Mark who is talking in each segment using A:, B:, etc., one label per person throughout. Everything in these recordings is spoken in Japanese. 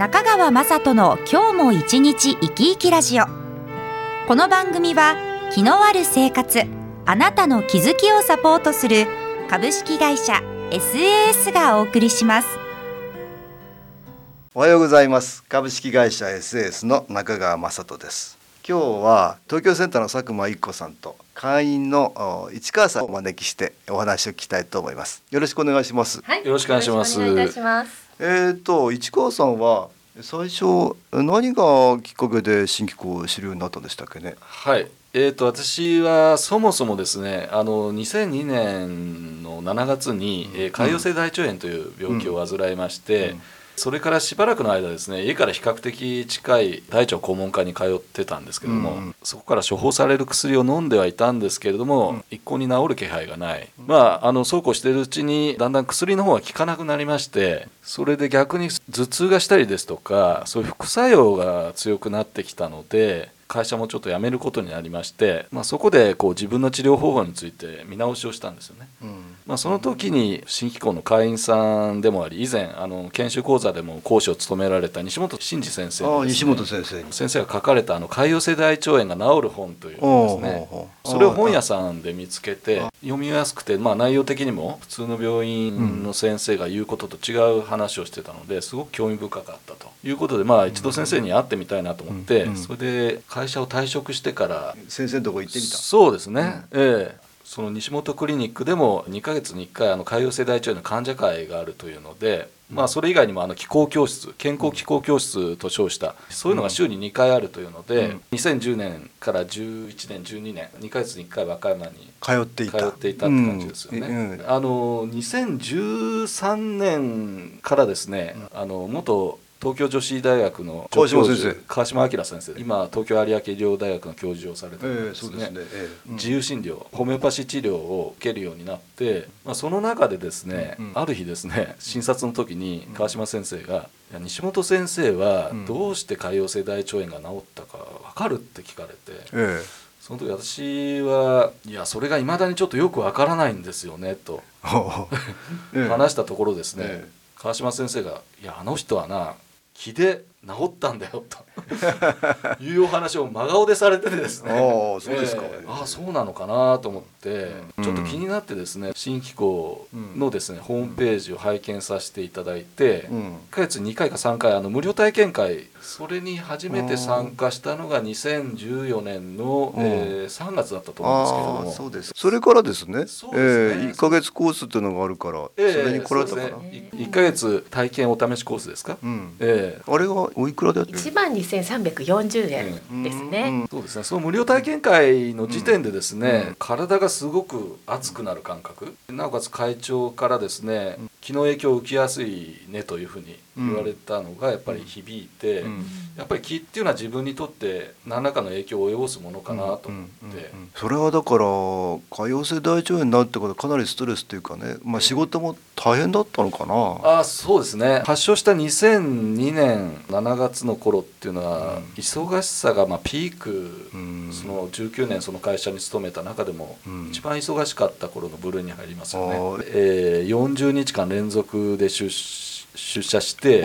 A: 中川雅人の今日も一日生き生きラジオ。この番組は気のある生活あなたの気づきをサポートする株式会社 SAS がお送りします。
B: おはようございます。株式会社 SAS の中川雅人です。今日は東京センターの佐久間一子さんと会員のお市川さんをお招きしてお話を聞きたいと思います。よろしくお願いします。
C: はい、
D: よろしくお願いします
C: よろしくお願いします。
B: えー、と市川さんは最初何がきっかけで新機構を知るようになったんでしたっけね？
D: はい。えー、と私はそもそもですねあの2002年の7月に、えー潰瘍性大腸炎という病気を患いまして、
B: うん
D: それからしばらくの間ですね家から比較的近い大腸肛門科に通ってたんですけれども、
B: うん
D: そこから処方される薬を飲んではいたんですけれども、
B: うん。
D: 一向に治る気配がない、まああのそうこうしているうちにだんだん薬の方が効かなくなりましてそれで逆に頭痛がしたりですとかそういう副作用が強くなってきたので会社もちょっと辞めることになりまして、まあ、そこでこう自分の治療方法について見直しをしたんですよね。まあ、その時に新機構の会員さんでもあり以前あの研修講座でも講師を務められた西本真二先生
B: ああ西本先生に。
D: 先生が書かれたあの潰瘍性大腸炎が治る本というのですねそれを本屋さんで見つけて読みやすくて、まあ、内容的にも普通の病院の先生が言うことと違う話をしてたのですごく興味深かったということで、まあ、一度先生に会ってみたいなと思って、
B: うん
D: それで会社を退職してから
B: 先生のとこ行ってみた。
D: そうですね、ええその西本クリニックでも2ヶ月に1回あの潰瘍性大腸炎の患者会があるというので、まあ、それ以外にもあの気候教室健康気候教室と称したそういうのが週に2回あるというので、
B: うん。
D: 2010年から11年12年2ヶ月に1回和歌山に
B: 通っていた。
D: 通っていたって感じですよね。
B: うん。うん。
D: あの2013年からですね、あの元東京女子大学の
B: 川島先生。
D: 助教授川島明先生。今東京有明医療大学の教授をされて
B: え
D: るんですね。
B: えそうですね。ええ。
D: 自由診療ホメオパシー治療を受けるようになって、まあ、その中でですね、
B: うん。
D: ある日ですね診察の時に川島先生が「いや西本先生は
B: うん。
D: どうして潰瘍性大腸炎が治ったか分かる?」って聞かれて。
B: え
D: その時私はいやそれがいまだにちょっとよくわからないんですよねと 話したところですね、
B: ええ。
D: 川島先生が「いやあの人はな気で治ったんだよ」と。いうお話を真顔でされててですね。
B: ああそうですか。
D: ええ。ああそうなのかなと思って、
B: うん。
D: ちょっと気になってですね新機構のですね、ホームページを拝見させていただいて、
B: うん。
D: 1ヶ月2回か3回あの無料体験会それに初めて参加したのが2014年の、
B: うん。
D: えー3月だったと思うんですけれども。
B: そうです。それからですね。
D: そうですね。
B: ええ一ヶ月コースっていうのがあるから、そ
D: ええ
B: れに来られたかな？
D: ね。い1ヶ月体験お試しコースですか、
B: うん。
D: ええ
B: あれはおいくらでやってる
C: 一万二千三百四十円ですね。
B: うん。
D: そうですね。その無料体験会の時点でですね、
B: うん。
D: 体がすごく熱くなる感覚。なおかつ会長からですね、気の影響を受けやすいねというふうに言われたのがやっぱり響いて、
B: うん。
D: やっぱり気っていうのは自分にとって何らかの影響を及ぼすものかなと思って、
B: それはだから潰瘍性大腸炎になるってことはかなりストレスというかね、まあ、仕事も大変だったのかな？
D: あそうですね。発症した2002年7月の頃っていうのは、
B: うん。
D: 忙しさがまあピーク、
B: うん。
D: その19年その会社に勤めた中でも
B: うん。
D: 一番忙しかった頃の部類に入りますよね、えー40日間連続で出出社して、
B: ええ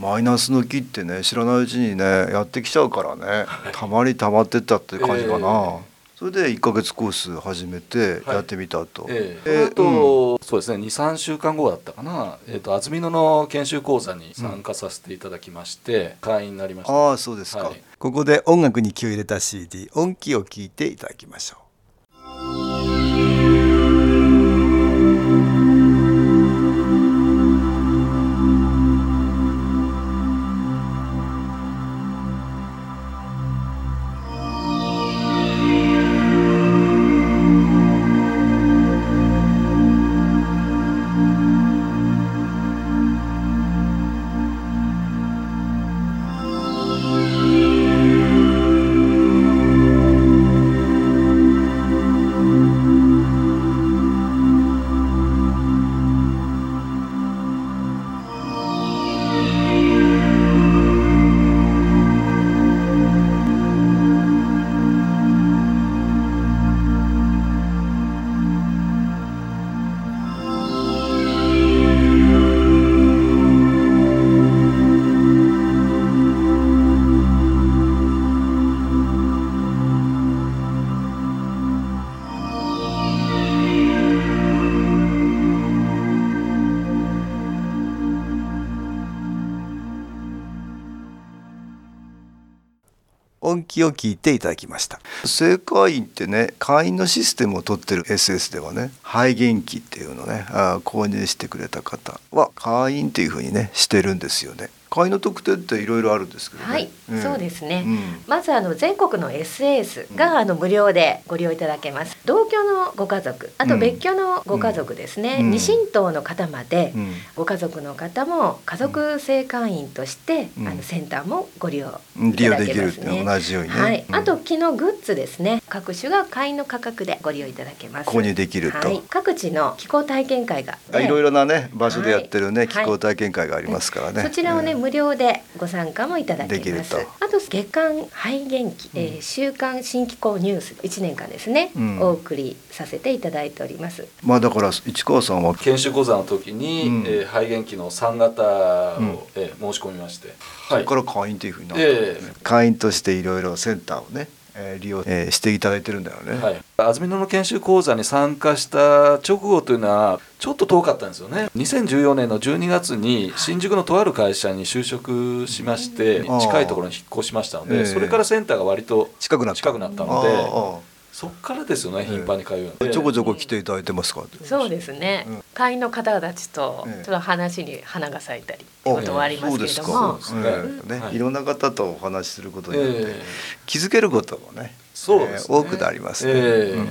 B: マイナスの気ってね知らないうちにねやってきちゃうからね。たまりたまってったって感じかな、
D: え
B: それで1ヶ月コース始めて
D: はい。
B: やってみたと、
D: え
B: え。
D: ー、あと、そうですね。23週間後だったかな、えー、と安曇野の研修講座に参加させていただきまして、会員になりました。
B: ああそうですか、
D: はい。
B: ここで音楽に気を入れた CD 音気を聞いていただきましょう音気を聞いていただきました。正会員ってね会員のシステムを取ってる SS ではね肺元気っていうのねあ購入してくれた方は会員っていうふうにねしてるんですよね。会員の特典っていろいろあるんですけどね。
C: はい、
B: ん。
C: そうですね、
B: うん。
C: まずあの全国の SS があの無料でご利用いただけます。同居のご家族あと別居のご家族ですね、
B: うん。
C: 二神等の方まで、
B: うん。
C: ご家族の方も家族正会員として、
B: うん。
C: あのセンターもご利用いただ
B: 用できるって
C: けますね。
B: 同じようにね、
C: はい、
B: うん。
C: あと機能グッズですね各種が会員の価格でご利用いただけます。
B: 購入できると。
C: はい、各地の気候体験会が、
B: あいろいろなね場所でやってるね、
C: はい。
B: 気候体験会がありますからね、
C: そちらをね、
B: うん。
C: 無料でご参加もいただけます。あと月間肺元気、えー週刊新気候ニュース1年間ですね、
B: うん。
C: お送りさせていただいております。
B: まあだから市川さんは。
D: 研修講座の時に、
B: うん。
D: えー肺元気の3型を、
B: うん。
D: えー申し込みまして、
B: そこから会員というふうになったんですね、
D: え
B: 会員としていろいろセンターをね、えー利用、えーしていただいてるんだよね、
D: はい、安曇野の研修講座に参加した直後というのはちょっと遠かったんですよね。2014年の12月に新宿のとある会社に就職しまして
B: うん
D: 近いところに引っ越しましたので、
B: ええ
D: それからセンターが割と
B: 近くなった
D: ので
B: あ
D: そっからですよね
B: ええ。
D: 頻繁に通うよう
B: ちょこちょこ来ていただいてますか、
C: そうですね、
B: うん。
C: 会員の方たちと
B: ええ。
C: ちょっと話に花が咲いたりってことはありますけれども、
D: そうですか
B: ええね。
D: はい。
B: いろんな方とお話しすることによって、
D: ええ。
B: 気づけることもね
D: そうですね。
B: えー多くなりますね、
D: ええ。
B: うん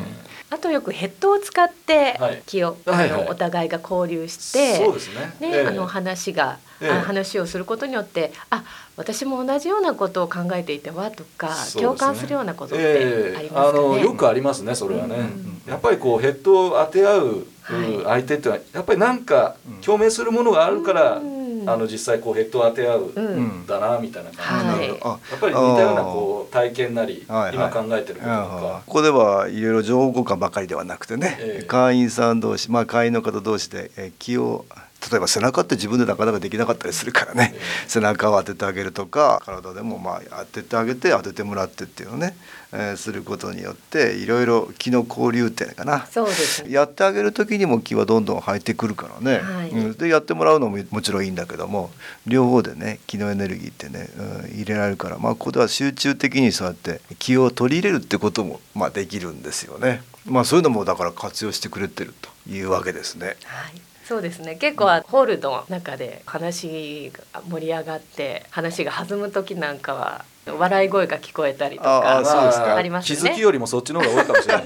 C: あとよくヘッドを使って
D: はい。
C: 気を、
D: はいはい
C: あのお互いが交流して、
D: そうですね。
C: ね
D: ええ。
C: あの話が、
D: ええ。
C: あ話をすることによってあ私も同じようなことを考えていたわとか、
D: ね。
C: 共感するようなことって
D: ええ。
C: ありますかね？
D: あのよくありますねそれはね、
C: うん
D: やっぱりこうヘッドを当て合う
C: はい。
D: 相手っていうのはやっぱりなんか共鳴するものがあるから、
C: うん
D: あの実際こうヘッドを当て合う
C: うん。
D: んだなみたいな感じ。で、やっぱり似たようなこう体験なり、今考えてることとか、
B: ここではいろいろ情報交換ばかりではなくてね、
D: ええ。
B: 会員さん同士、まあ、会員の方同士で、えー気を例えば背中って自分でなかなかできなかったりするからね、
D: え
B: 背中を当ててあげるとか体でもまあ当ててあげて当ててもらってっていうのをね、えーすることによっていろいろ気の交流点かな。
C: そうですね。
B: やってあげる時にも気はどんどん入ってくるからね、
C: はい
B: うんでやってもらうのももちろんいいんだけども両方でね気のエネルギーってね、うん入れられるからまあここでは集中的にそうやって気を取り入れるってこともまあできるんですよね。まあそういうのもだから活用してくれてるというわけですね。
C: はい。そうですね。結構ホールの中で話が盛り上がって話が弾む時なんかは笑い声が聞こえたりと
B: あ
C: か
B: あそうですか。
C: あります
D: 気
C: ね
D: づきよりもそっちの方が多いかもしれない。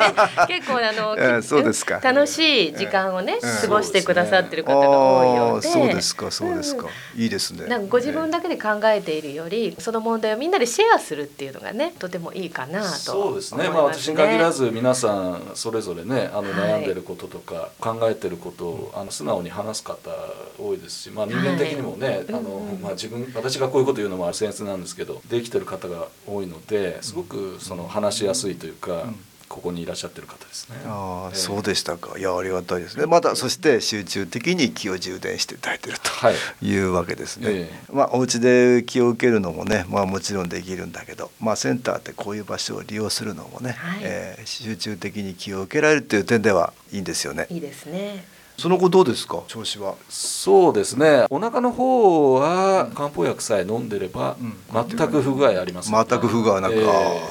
C: 結構あの、
B: えーそうですか。
C: 楽しい時間をね、
B: えー
C: 過ごしてくださってる方が多いようで、
B: そうですかそうですか、いいですね。
C: なんかご自分だけで考えているよりその問題をみんなでシェアするっていうのがねとてもいいかなと
D: そうですね。まあ私に限ら
C: ず
D: ず皆さんそれぞれねあの
C: はい。
D: 悩んでることとか考えてることをあの素直に話す方多いですし、まあ、人間的にもね、
C: はい。
D: あの
C: うんうん
D: まあ、自分私がこういうこと言うのもあれ僭越なんですけどできてる方が多いのですごくその話しやすいというか、
B: ん
D: ここにいらっしゃってる方ですね。
B: ああ、
D: ええ
B: そうでしたか。いやありがたいですね。またそして集中的に気を充電していただいてると。
D: はい
B: いうわけですね。
D: え
B: まあお家で気を受けるのもね、まあもちろんできるんだけど、まあセンターってこういう場所を利用するのもね、
C: はい
B: えー集中的に気を受けられるっていう点ではいいんですよね。
C: いいですね
B: その後どうですか？調子は。
D: そうですね。お腹の方は漢方薬さえ飲んでれば
B: うん。
D: 全く不具合ありません、
B: 全く不具合なんか、
D: ええ。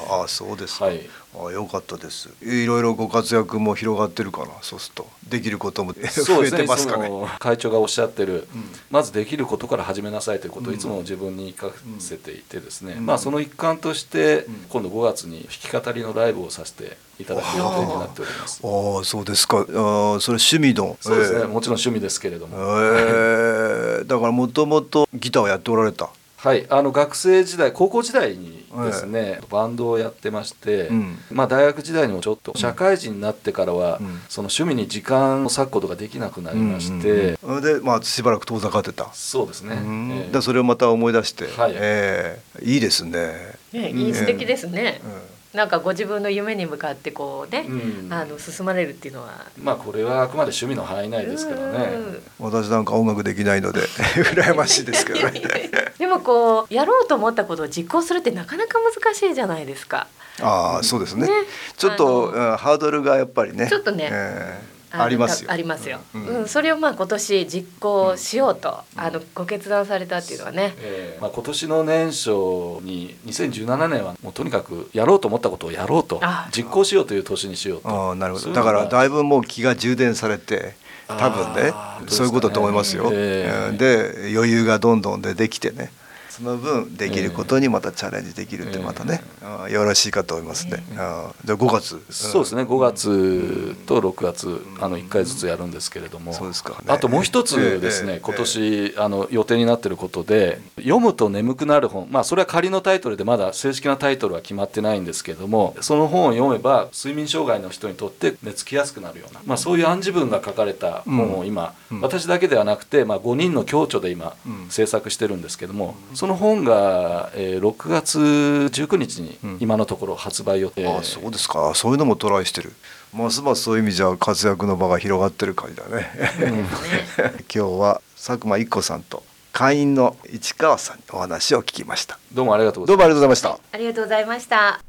B: ああそうですか。
D: はい
B: ああよかったです。いろいろご活躍も広がってるかな。そうするとできることも 増えてますかね。
D: いつも会長がおっしゃってる、
B: うん
D: まずできることから始めなさいということを
B: うん
D: いつも自分に言い聞かせていてですね、
B: うん
D: まあその一環として
B: うん
D: 今度5月に弾き語りのライブをさせていただく予定になっております。
B: ああそうですか。ああそれ趣味の。
D: そうですね、
B: ええ
D: もちろん趣味ですけれども、
B: ええだからもともとギターをやっておられた。
D: はい、あの学生時代高校時代にですね、バンドをやってまして、
B: うん。
D: まあ、大学時代にもちょっと社会人になってからは、
B: うん。
D: その趣味に時間を割くことができなくなりまして、
B: うんうんでまあしばらく遠ざかってた。
D: そうですね、
B: うん。
D: ええ。
B: でそれをまた思い出して、
D: はい。
B: ええ。いいですね。
C: ねいい素敵ですね、
B: うん
C: なんかご自分の夢に向かってこうね、
D: うん
C: あの進まれるっていうのは
D: まあこれはあくまで趣味の範囲内ですからね。
B: 私なんか音楽できないので 羨ましいですけどね。
C: でもこうやろうと思ったことを実行するってなかなか難しいじゃないですか。
B: ああそうですね。
C: ね
B: ちょっと、
C: あ
B: うんハードルがやっぱりね。
C: ちょっとね
B: え
C: の
B: ありますよ。
C: ありますよ、
B: う
C: うん。んそれをまあ今年実行しようと、あのご決断されたっていうのはね、
D: えーまあ、今年の年初に2017年はもうとにかくやろうと思ったことをやろうと
C: あ
D: 実行しようという年にしようと。
B: ああなるほど。だからだいぶもう気が充電されて多分ね。そういうことだと思いますよ。
D: ええ。
B: うん。で余裕がどんどんでできてねその分できることにまたチャレンジできるってまたね、あーよろしいかと思いますね。あーじゃあ5月。
D: そうですね。5月と6月あの1回ずつやるんですけれども、
B: そうですか。ね。
D: あともう一つですね、
B: ええ
D: 今年あの予定になっていることで読むと眠くなる本。まあそれは仮のタイトルでまだ正式なタイトルは決まってないんですけれどもその本を読めば睡眠障害の人にとって寝つきやすくなるような、まあ、そういう暗示文が書かれた本を今、
B: うん。
D: 私だけではなくて、まあ、5人の共著で今、
B: うん。
D: 制作してるんですけどもその本が、えー6月19日に
B: うん
D: 今のところ発売予定、
B: ああそうですかそういうのもトライしてるますますそういう意味じゃ活躍の場が広がってる感じだね。今日は佐久間一子さんと会員の市川さんにお話を聞きました。
D: どうもありがとうございます
B: どうもありがとうございました。
C: ありがとうございました